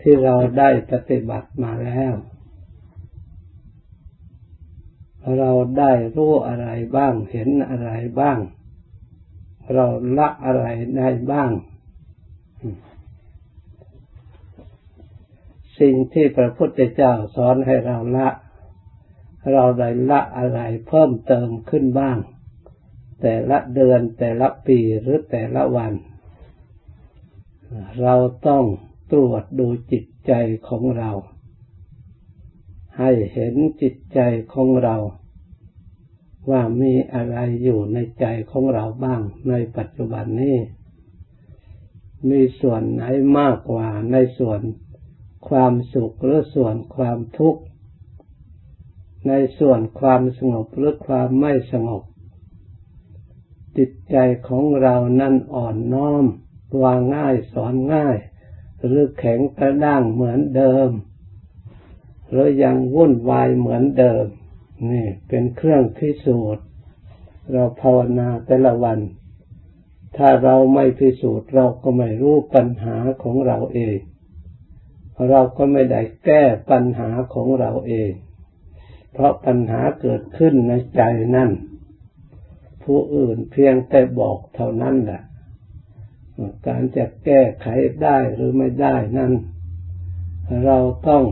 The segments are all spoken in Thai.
ที่เราได้ปฏิบัติมาแล้ว เราได้รู้อะไรบ้างเห็นอะไรบ้าง เราละอะไรได้บ้าง สิ่งที่พระพุทธเจ้าสอนให้เราละ เราได้ละอะไรเพิ่มเติมขึ้นบ้าง แต่ละเดือนแต่ละปีหรือแต่ละวัน เราต้อง ตรวจดูจิตใจของเรา ให้เห็นจิตใจของเรา ว่ามีอะไรอยู่ในใจของเราบ้างในปัจจุบันนี้ มีส่วนไหนมากกว่าในส่วนความสุขหรือส่วนความทุกข์ในส่วนความสงบหรือความไม่สงบ จิตใจของเรานั่นอ่อนน้อมวางง่ายสอนง่าย หรือแข็งกระด้างเหมือนเดิม หรือยังวุ่นวายเหมือนเดิม นี่เป็นเครื่องพิสูจน์ เราภาวนาแต่ละวัน ถ้าเราไม่พิสูจน์เราก็ไม่รู้ปัญหาของเราเอง เราก็ไม่ได้แก้ปัญหาของเราเอง เพราะปัญหาเกิดขึ้นในใจนั่น ผู้อื่นเพียงแต่บอกเท่านั้นแหละ การจะแก้ไขได้หรือไม่ได้นั้นเราต้อง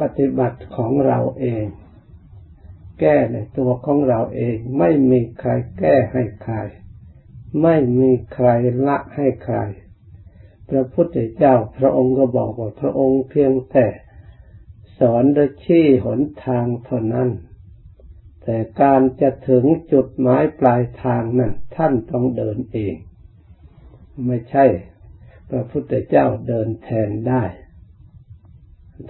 ปฏิบัติของเราเอง แก้ในตัวของเราเอง ไม่มีใครแก้ให้ใคร ไม่มีใครละให้ใคร พระพุทธเจ้าพระองค์ก็บอกว่าพระองค์เพียงแต่สอนโดยชี้หนทางเท่านั้น แต่การจะถึงจุดหมายปลายทางนั้นท่านต้องเดินเอง ไม่ใช่ พระพุทธเจ้าเดินแทนได้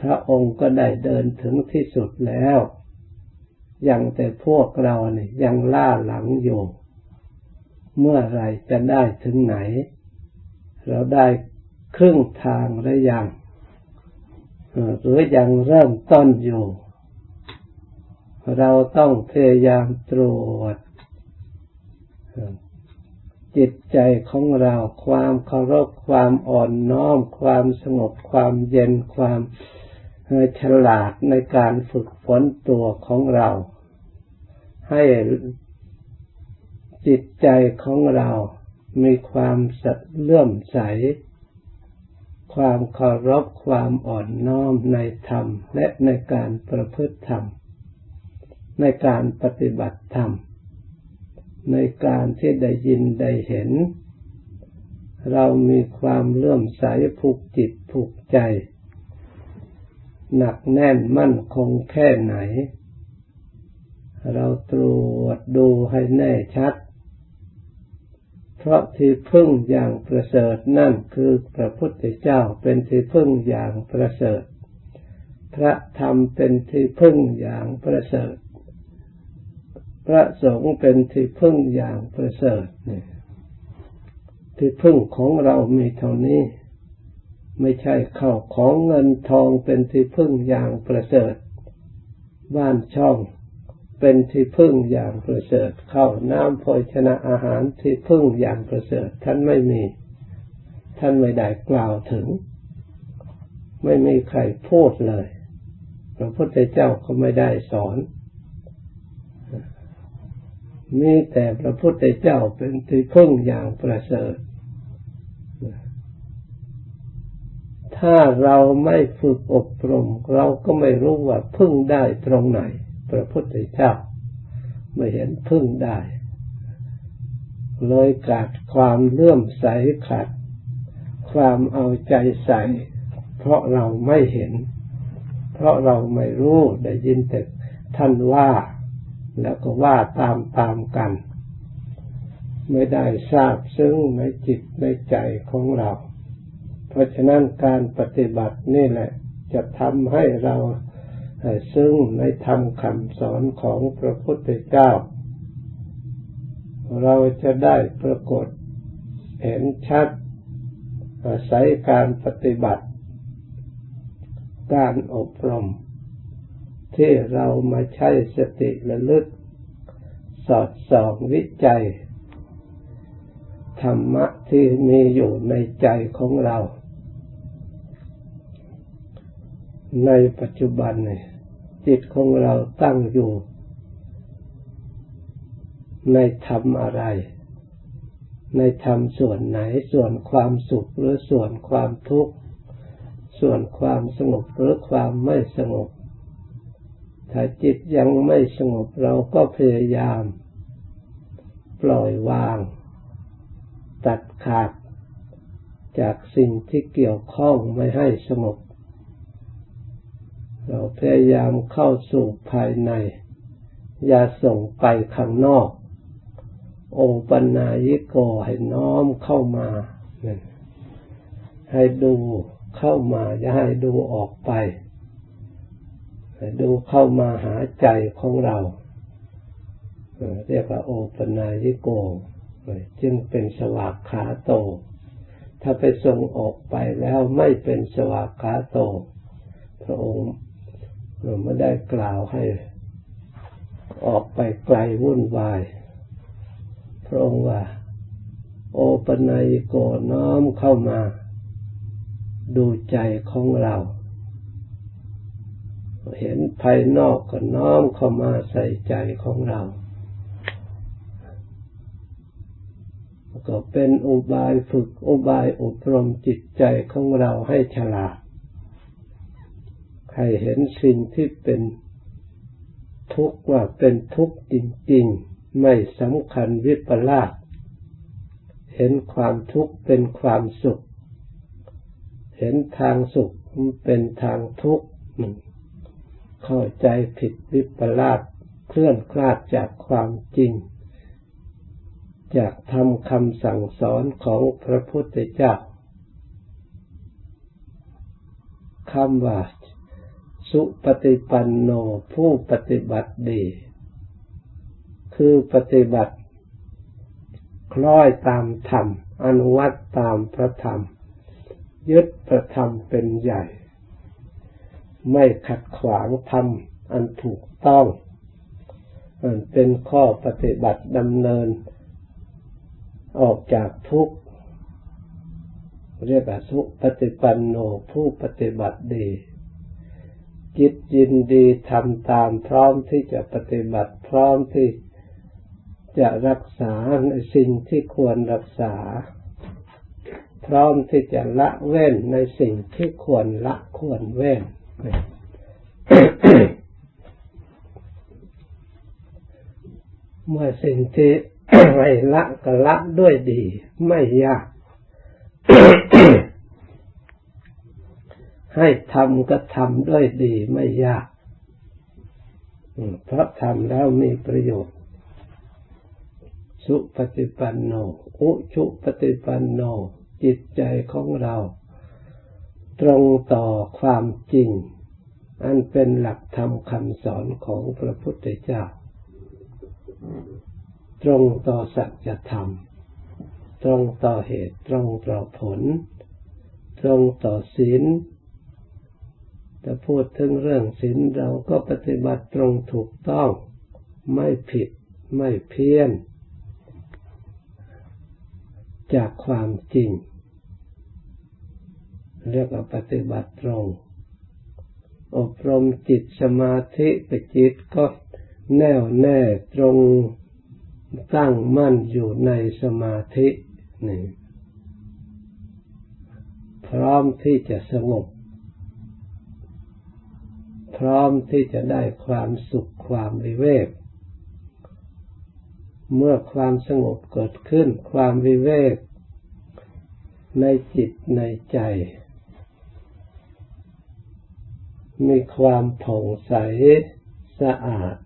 พระองค์ก็ได้เดินถึงที่สุดแล้ว ยังแต่พวกเราเนี่ยยังล่าหลังอยู่ เมื่อไรจะได้ถึงไหน เราได้ครึ่งทางหรือยังหรือยังเริ่มต้นอยู่ เราต้องพยายามตรวจ จิตใจของเราความเคารพความอ่อนน้อม ความสงบความเย็นความฉลาดในการฝึกฝนตัวของเรา ให้จิตใจของเรามีความเลื่อมใส ความเคารพความอ่อนน้อมในธรรม และในการประพฤติธรรม ในการปฏิบัติธรรม ในการที่ได้ยินได้เห็น เรามีความเลื่อมใสผูกจิตผูกใจ หนักแน่นมั่นคงแค่ไหน เราตรวจดูให้แน่ชัด เพราะที่พึ่งอย่างประเสริฐนั่นคือพระพุทธเจ้าเป็นที่พึ่งอย่างประเสริฐ พระธรรมเป็นที่พึ่งอย่างประเสริฐ พระสงฆ์เป็นที่พึ่งอย่างประเสริฐเนี่ยที่พึ่งของเรามีเท่านี้ ไม่ใช่เข้าของเงินทองเป็นที่พึ่งอย่างประเสริฐ บ้านช่องเป็นที่พึ่งอย่างประเสริฐ เข้าน้ำโภชนะอาหารที่พึ่งอย่างประเสริฐ ท่านไม่มี ท่านไม่ได้กล่าวถึง ไม่มีใครพูดเลยพระพุทธเจ้าก็ไม่ได้สอน มีแต่พระพุทธเจ้าเป็นที่พึ่งอย่างประเสริฐ ถ้าเราไม่ฝึกอบรม เราก็ไม่รู้ว่าพึ่งได้ตรงไหน พระพุทธเจ้า ไม่เห็นพึ่งได้ เลยขาดความเลื่อมใสขาดความเอาใจใส่เพราะเราไม่เห็น เพราะเราไม่รู้ได้ยินแต่ท่านว่า แล้วก็ว่าตามตามกัน ไม่ได้ทราบซึ้งในจิตในใจของเรา เพราะฉะนั้นการปฏิบัตินี่แหละ จะทำให้เราซึ่งในธรรมคำสอนของพระพุทธเจ้า เราจะได้ปรากฏเห็นชัด อาศัยการปฏิบัติ การอบรม ที่เรามาใช้สติระลึก สอดส่องวิจัย ธรรมะที่มีอยู่ในใจของเรา ในปัจจุบันเนี่ยจิตของเราตั้งอยู่ ในธรรมอะไร ในธรรมส่วนไหนส่วนความสุขหรือส่วนความทุกข์ ส่วนความสงบหรือความไม่สงบ ถ้าจิตยังไม่สงบเราก็พยายาม ปล่อยวาง ตัดขาด จากสิ่งที่เกี่ยวข้องไม่ให้สงบ เราพยายามเข้าสู่ภายใน อย่าส่งไปข้างนอกโอปัญญิโกให้น้อมเข้ามาให้ดูเข้ามาอย่าให้ดูออกไป ดูเข้ามาหาใจของเรา เรียกว่าโอปัญญิโกจึงเป็นสวากขาโต ถ้าไปส่งออกไปแล้วไม่เป็นสวากขาโต พระองค์ไม่ได้กล่าวให้ออกไปไกลวุ่นวาย พระองค์ว่า โอปนัยโกน้อมเข้ามา ดูใจของเรา เห็นภายนอกก็น้อมเข้ามาใส่ใจของเรา ก็เป็นอุบายฝึกอุบายอบรมจิตใจของเราให้ฉลาด ให้เห็นสิ่งที่เป็นทุกข์ว่าเป็นทุกข์จริง ๆ ไม่สำคัญวิปลาสเห็นความทุกข์เป็นความสุข เห็นทางสุขเป็นทางทุกข์ เข้าใจผิดวิปลาสเคลื่อนคลาดจากความจริง จากทำคำสั่งสอนของพระพุทธเจ้าคำว่าสุปฏิปันโนผู้ปฏิบัติดี คือปฏิบัติ คล้อยตามธรรม อนุวัตตามพระธรรม ยึดพระธรรมเป็นใหญ่ ไม่ขัดขวางธรรมอันถูกต้องมันเป็นข้อปฏิบัติดำเนินออกจากทุกข์เรียกว่าสุปฏิปันโนผู้ปฏิบัติดีจิตยินดีทำตามพร้อมที่จะปฏิบัติพร้อมที่จะรักษาในสิ่งที่ควรรักษา พร้อมที่จะละเว้นในสิ่งที่ควรละควรเว้น เมื่อสิ่งที่ไม่ละก็ละด้วยดี ไม่ยาก ให้ทำก็ทำด้วยดีไม่ยากเพราะทำแล้วมีประโยชน์ สุปฏิปันโน อุชุปฏิปันโน จิตใจของเรา ตรงต่อความจริง อันเป็นหลักธรรมคำสอนของพระพุทธเจ้า ตรงต่อสัจธรรม ตรงต่อเหตุ ตรงต่อผล ตรงต่อศีลแต่พูดถึงเรื่องศีลเราก็ปฏิบัติตรงถูกต้อง ไม่ผิด ไม่เพี้ยน จากความจริง เรียกว่าปฏิบัติตรง อบรมจิตสมาธิไปจิตก็แน่วแน่ตรงตั้งมั่นอยู่ในสมาธินี่พร้อมที่จะสงบ พร้อมที่จะได้ความสุขความวิเวก เมื่อความสงบเกิดขึ้น ความวิเวก ในจิตในใจ มีความผ่องใสสะอาด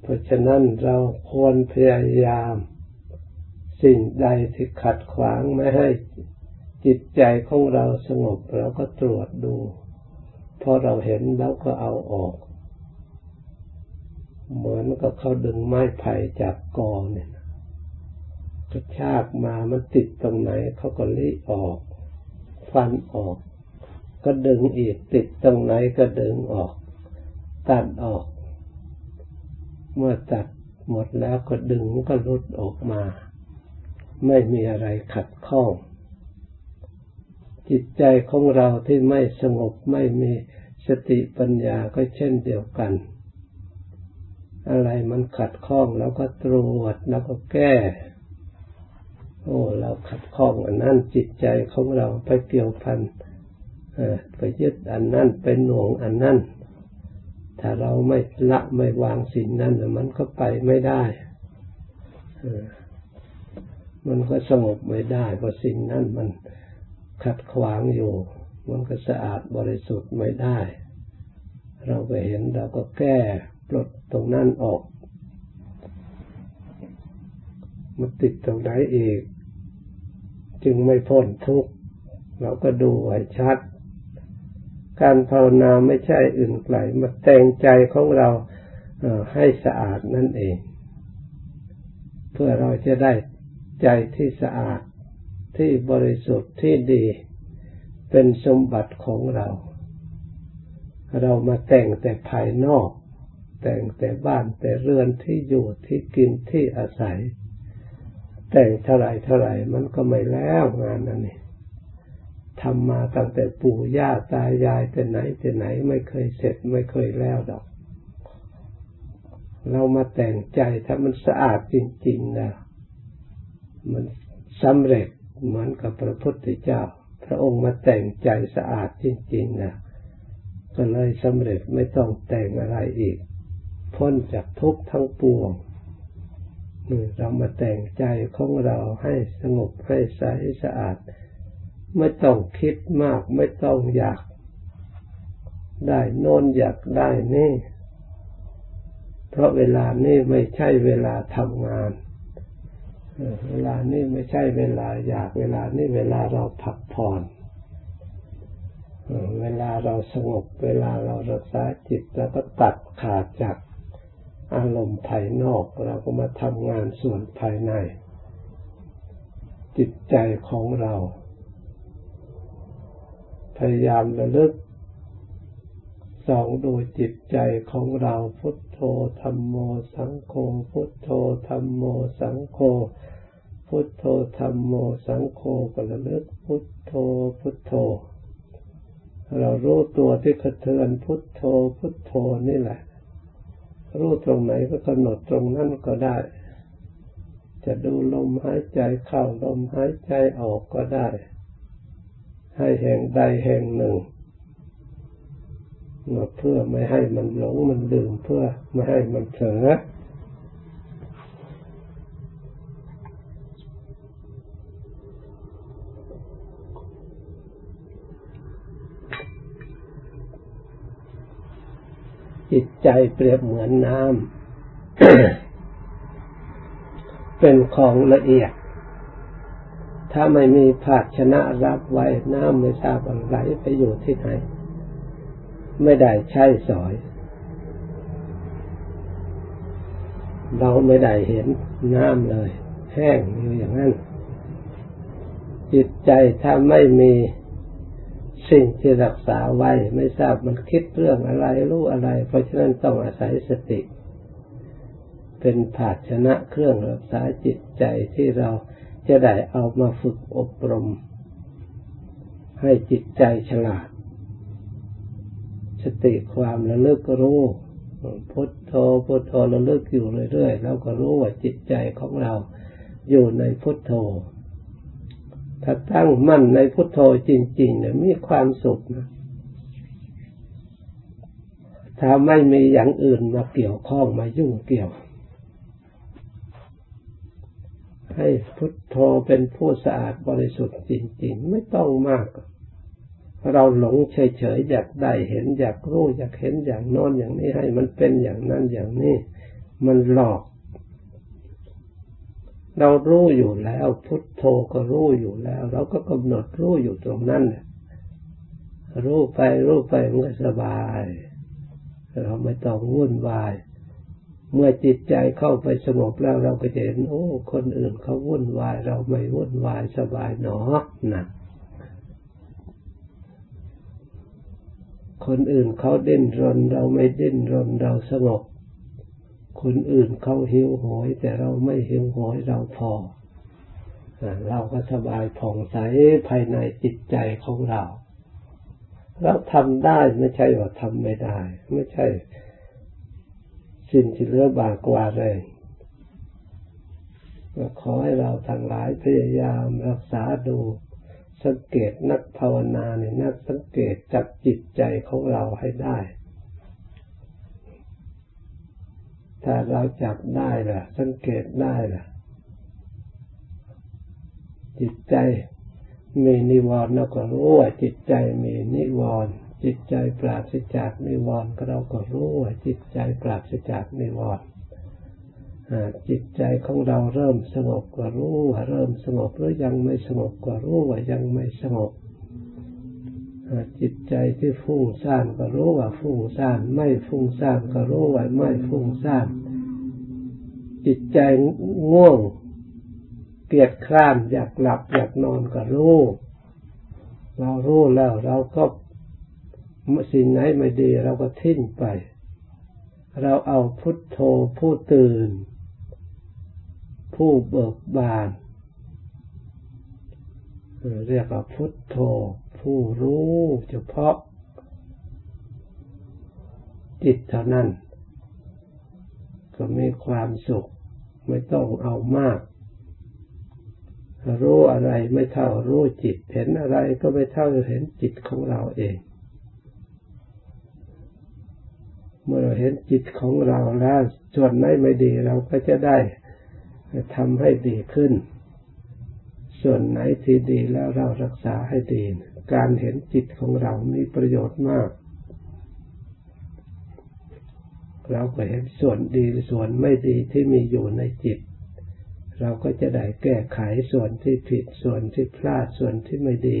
เพราะฉะนั้นเราควรพยายาม สิ่งใดที่ขัดขวางไม่ให้จิตใจของเราสงบเราก็ตรวจดูพอเราเห็นแล้วก็เอาออก เหมือนกับเขาดึงไม้ไผ่จากกอเนี่ย กระชากมามันติดตรงไหนเขาก็ลิออก ฟันออก ก็ดึงอีกติดตรงไหนก็ดึงออก ตัดออก เมื่อตัดหมดแล้วก็ดึงก็ลุดออกมา ไม่มีอะไรขัดข้อง จิตใจของเราที่ไม่สงบไม่มีสติปัญญาก็เช่นเดียวกัน อะไรมันขัดข้องแล้วก็ตรวจแล้วก็แก้ โอ้เราขัดข้องอันนั้นจิตใจของเราไปเกี่ยวพันไปยึดอันนั้นไปหน่วงอันนั้นถ้าเราไม่ละไม่วางสิ่งนั้นมันก็ไปไม่ได้มันก็สงบไม่ได้เพราะสิ่งนั้นมันขัดขวางอยู่ มันก็สะอาดบริสุทธิ์ไม่ได้ เราไปเห็นเราก็แก้ปลดตรงนั้นออก มันติดตรงไหนอีก จึงไม่พ้นทุกข์เราก็ดูไว้ชัด การภาวนาไม่ใช่อื่นไกลมาแต่งใจของเราให้สะอาดนั่นเอง เพื่อเราจะได้ใจที่สะอาดที่บริสุทธิ์ที่ดี เป็นสมบัติของเรา เรามาแต่งแต่ภายนอก แต่งแต่บ้านแต่เรือนที่อยู่ที่กินที่อาศัย แต่งเท่าไรเท่าไรมันก็ไม่แล้วงานนั่นนี่ทำมาตั้งแต่ปู่ย่าตายายแต่ไหนแต่ไหนไม่เคยเสร็จไม่เคยแล้วดอก เรามาแต่งใจถ้ามันสะอาดจริงๆนะมันสำเร็จเหมือนกับพระพุทธเจ้า พระองค์มาแต่งใจสะอาดจริงๆนะก็เลยสำเร็จไม่ต้องแต่งอะไรอีก พ้นจากทุกข์ทั้งปวง เรามาแต่งใจของเราให้สงบให้ใสสะอาด ไม่ต้องคิดมากไม่ต้องอยาก ได้โน้นอยากได้นี่ เพราะเวลานี้ไม่ใช่เวลาทำงานเวลานี้ไม่ใช่เวลาอยากเวลานี้เวลาเราพักผ่อนเวลาเราสงบเวลาเรารักษาจิตเราก็ตัดขาดจาก อารมณ์ภายนอกเราก็มาทำงานส่วนภายใน จิตใจของเรา พยายามระลึกสองดูจิตใจของเราพุทโธธรรมโมสังโฆพุทโธธรรมโมสังโฆพุทโธธรรมโมสังโฆก็ระลึกพุทโธพุทโธ เรารู้ตัวที่กระเทือนพุทโธพุทโธนี่แหละ รู้ตรงไหนก็กำหนดตรงนั้นก็ได้ จะดูลมหายใจเข้าลมหายใจออกก็ได้ ให้แห่งใดแห่งหนึ่งเพื่อไม่ให้มันหลงมันลืมเพื่อไม่ให้มันเผลอ จิตใจเปรียบเหมือนน้ำเป็นของละเอียด ถ้าไม่มีภาชนะรับไว้น้ำไม่ทราบไหลไปอยู่ที่ไหน ไม่ได้ใช้สอย เราไม่ได้เห็นน้ำเลย แห้งอยู่อย่างนั้น จิตใจถ้าไม่มี สิ่งที่รักษาไว้ ไม่ทราบมันคิดเรื่องอะไรรู้อะไร เพราะฉะนั้นต้องอาศัยสติ เป็นภาชนะเครื่องรักษาจิตใจที่เราจะได้เอามาฝึกอบรม ให้จิตใจฉลาด สติความระลึกรู้พุทโธพุทโธระลึกอยู่เรื่อยๆแล้วก็รู้ว่าจิตใจของเราอยู่ในพุทโธ ถ้าตั้งมั่นในพุทโธจริงๆเนี่ยมีความสุขนะถ้าไม่มีอย่างอื่นมาเกี่ยวข้องมายุ่งเกี่ยว ให้พุทโธเป็นผู้สะอาดบริสุทธิ์จริง ๆ ไม่ต้องมาก เราหลงเฉยๆอยากได้เห็นอยากรู้อยากเห็นอย่างโน้นอย่างนี้ให้มันเป็นอย่างนั้นอย่างนี้ มันหลอก เรารู้อยู่แล้ว พุทโธก็รู้อยู่แล้ว เราก็กำหนดรู้อยู่ตรงนั้นเนี่ยรู้ไปรู้ไปมันก็สบาย เราไม่ต้องวุ่นวาย เมื่อจิตใจเข้าไปสงบแล้วเราก็จะเห็นโอ้ คนอื่นเขาวุ่นวาย เราไม่วุ่นวายสบายหนอนะคนอื่นเขาเด่นรน เราไม่เด่นรนเราสงบ คนอื่นเขาหิวโหย แต่เราไม่หิวโหยเราพอ เราก็สบายผ่องใสภายในจิตใจของเรา เราทำได้ไม่ใช่ว่าทำไม่ได้ ไม่ใช่ สิ่งที่เลือบากกว่าเลยก็ขอให้เราทั้งหลายพยายามรักษาดู สังเกตนักภาวนาเนี่ยนักสังเกตจับจิตใจของเราให้ได้ ถ้าเราจับได้ล่ะ สังเกตได้ล่ะ จิตใจมีนิวรณ์เราก็รู้ว่าจิตใจมีนิวรณ์จิตใจปราศจากนิวรณ์เราก็รู้ว่าจิตใจปราศจากนิวรณ์จิตใจของเราเริ่มสงบก็รู้ว่าเริ่มสงบหรือยังไม่สงบก็รู้ว่ายังไม่สงบ จิตใจที่ฟุ้งซ่านก็รู้ว่าฟุ้งซ่านไม่ฟุ้งซ่านก็รู้ว่าไม่ฟุ้งซ่านจิตใจง่วงเกียดคร้านอยากหลับอยากนอนก็รู้เรารู้แล้วเราก็สิ่งไหนไม่ดีเราก็ทิ้งไป เราเอาพุทโธผู้ตื่น ผู้เบิกบานเรียกว่าพุทโธ ผู้รู้เฉพาะ จิตเท่านั้น ก็มีความสุข ไม่ต้องเอามาก รู้อะไรไม่เท่ารู้จิต เห็นอะไรก็ไม่เท่าเห็นจิตของเราเอง เมื่อเราเห็นจิตของเราแล้วส่วนไหนไม่ดีเราก็จะได้ทำให้ดีขึ้น ส่วนไหนที่ดีแล้วเรารักษาให้ดี การเห็นจิตของเรามีประโยชน์มาก เราก็เห็นส่วนดีส่วนไม่ดีที่มีอยู่ในจิต เราก็จะได้แก้ไขส่วนที่ผิดส่วนที่พลาดส่วนที่ไม่ดี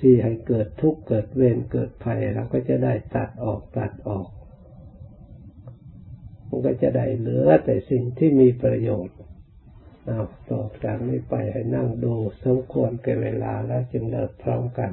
ที่ให้เกิดทุกข์เกิดเวรเกิดภัย เราก็จะได้ตัดออกตัดออก มันก็จะได้เหลือแต่สิ่งที่มีประโยชน์ เอาต่อจากนี้ไปให้นั่งดูสมควรแก่เวลาแล้วจึงเลิกพร้อมกัน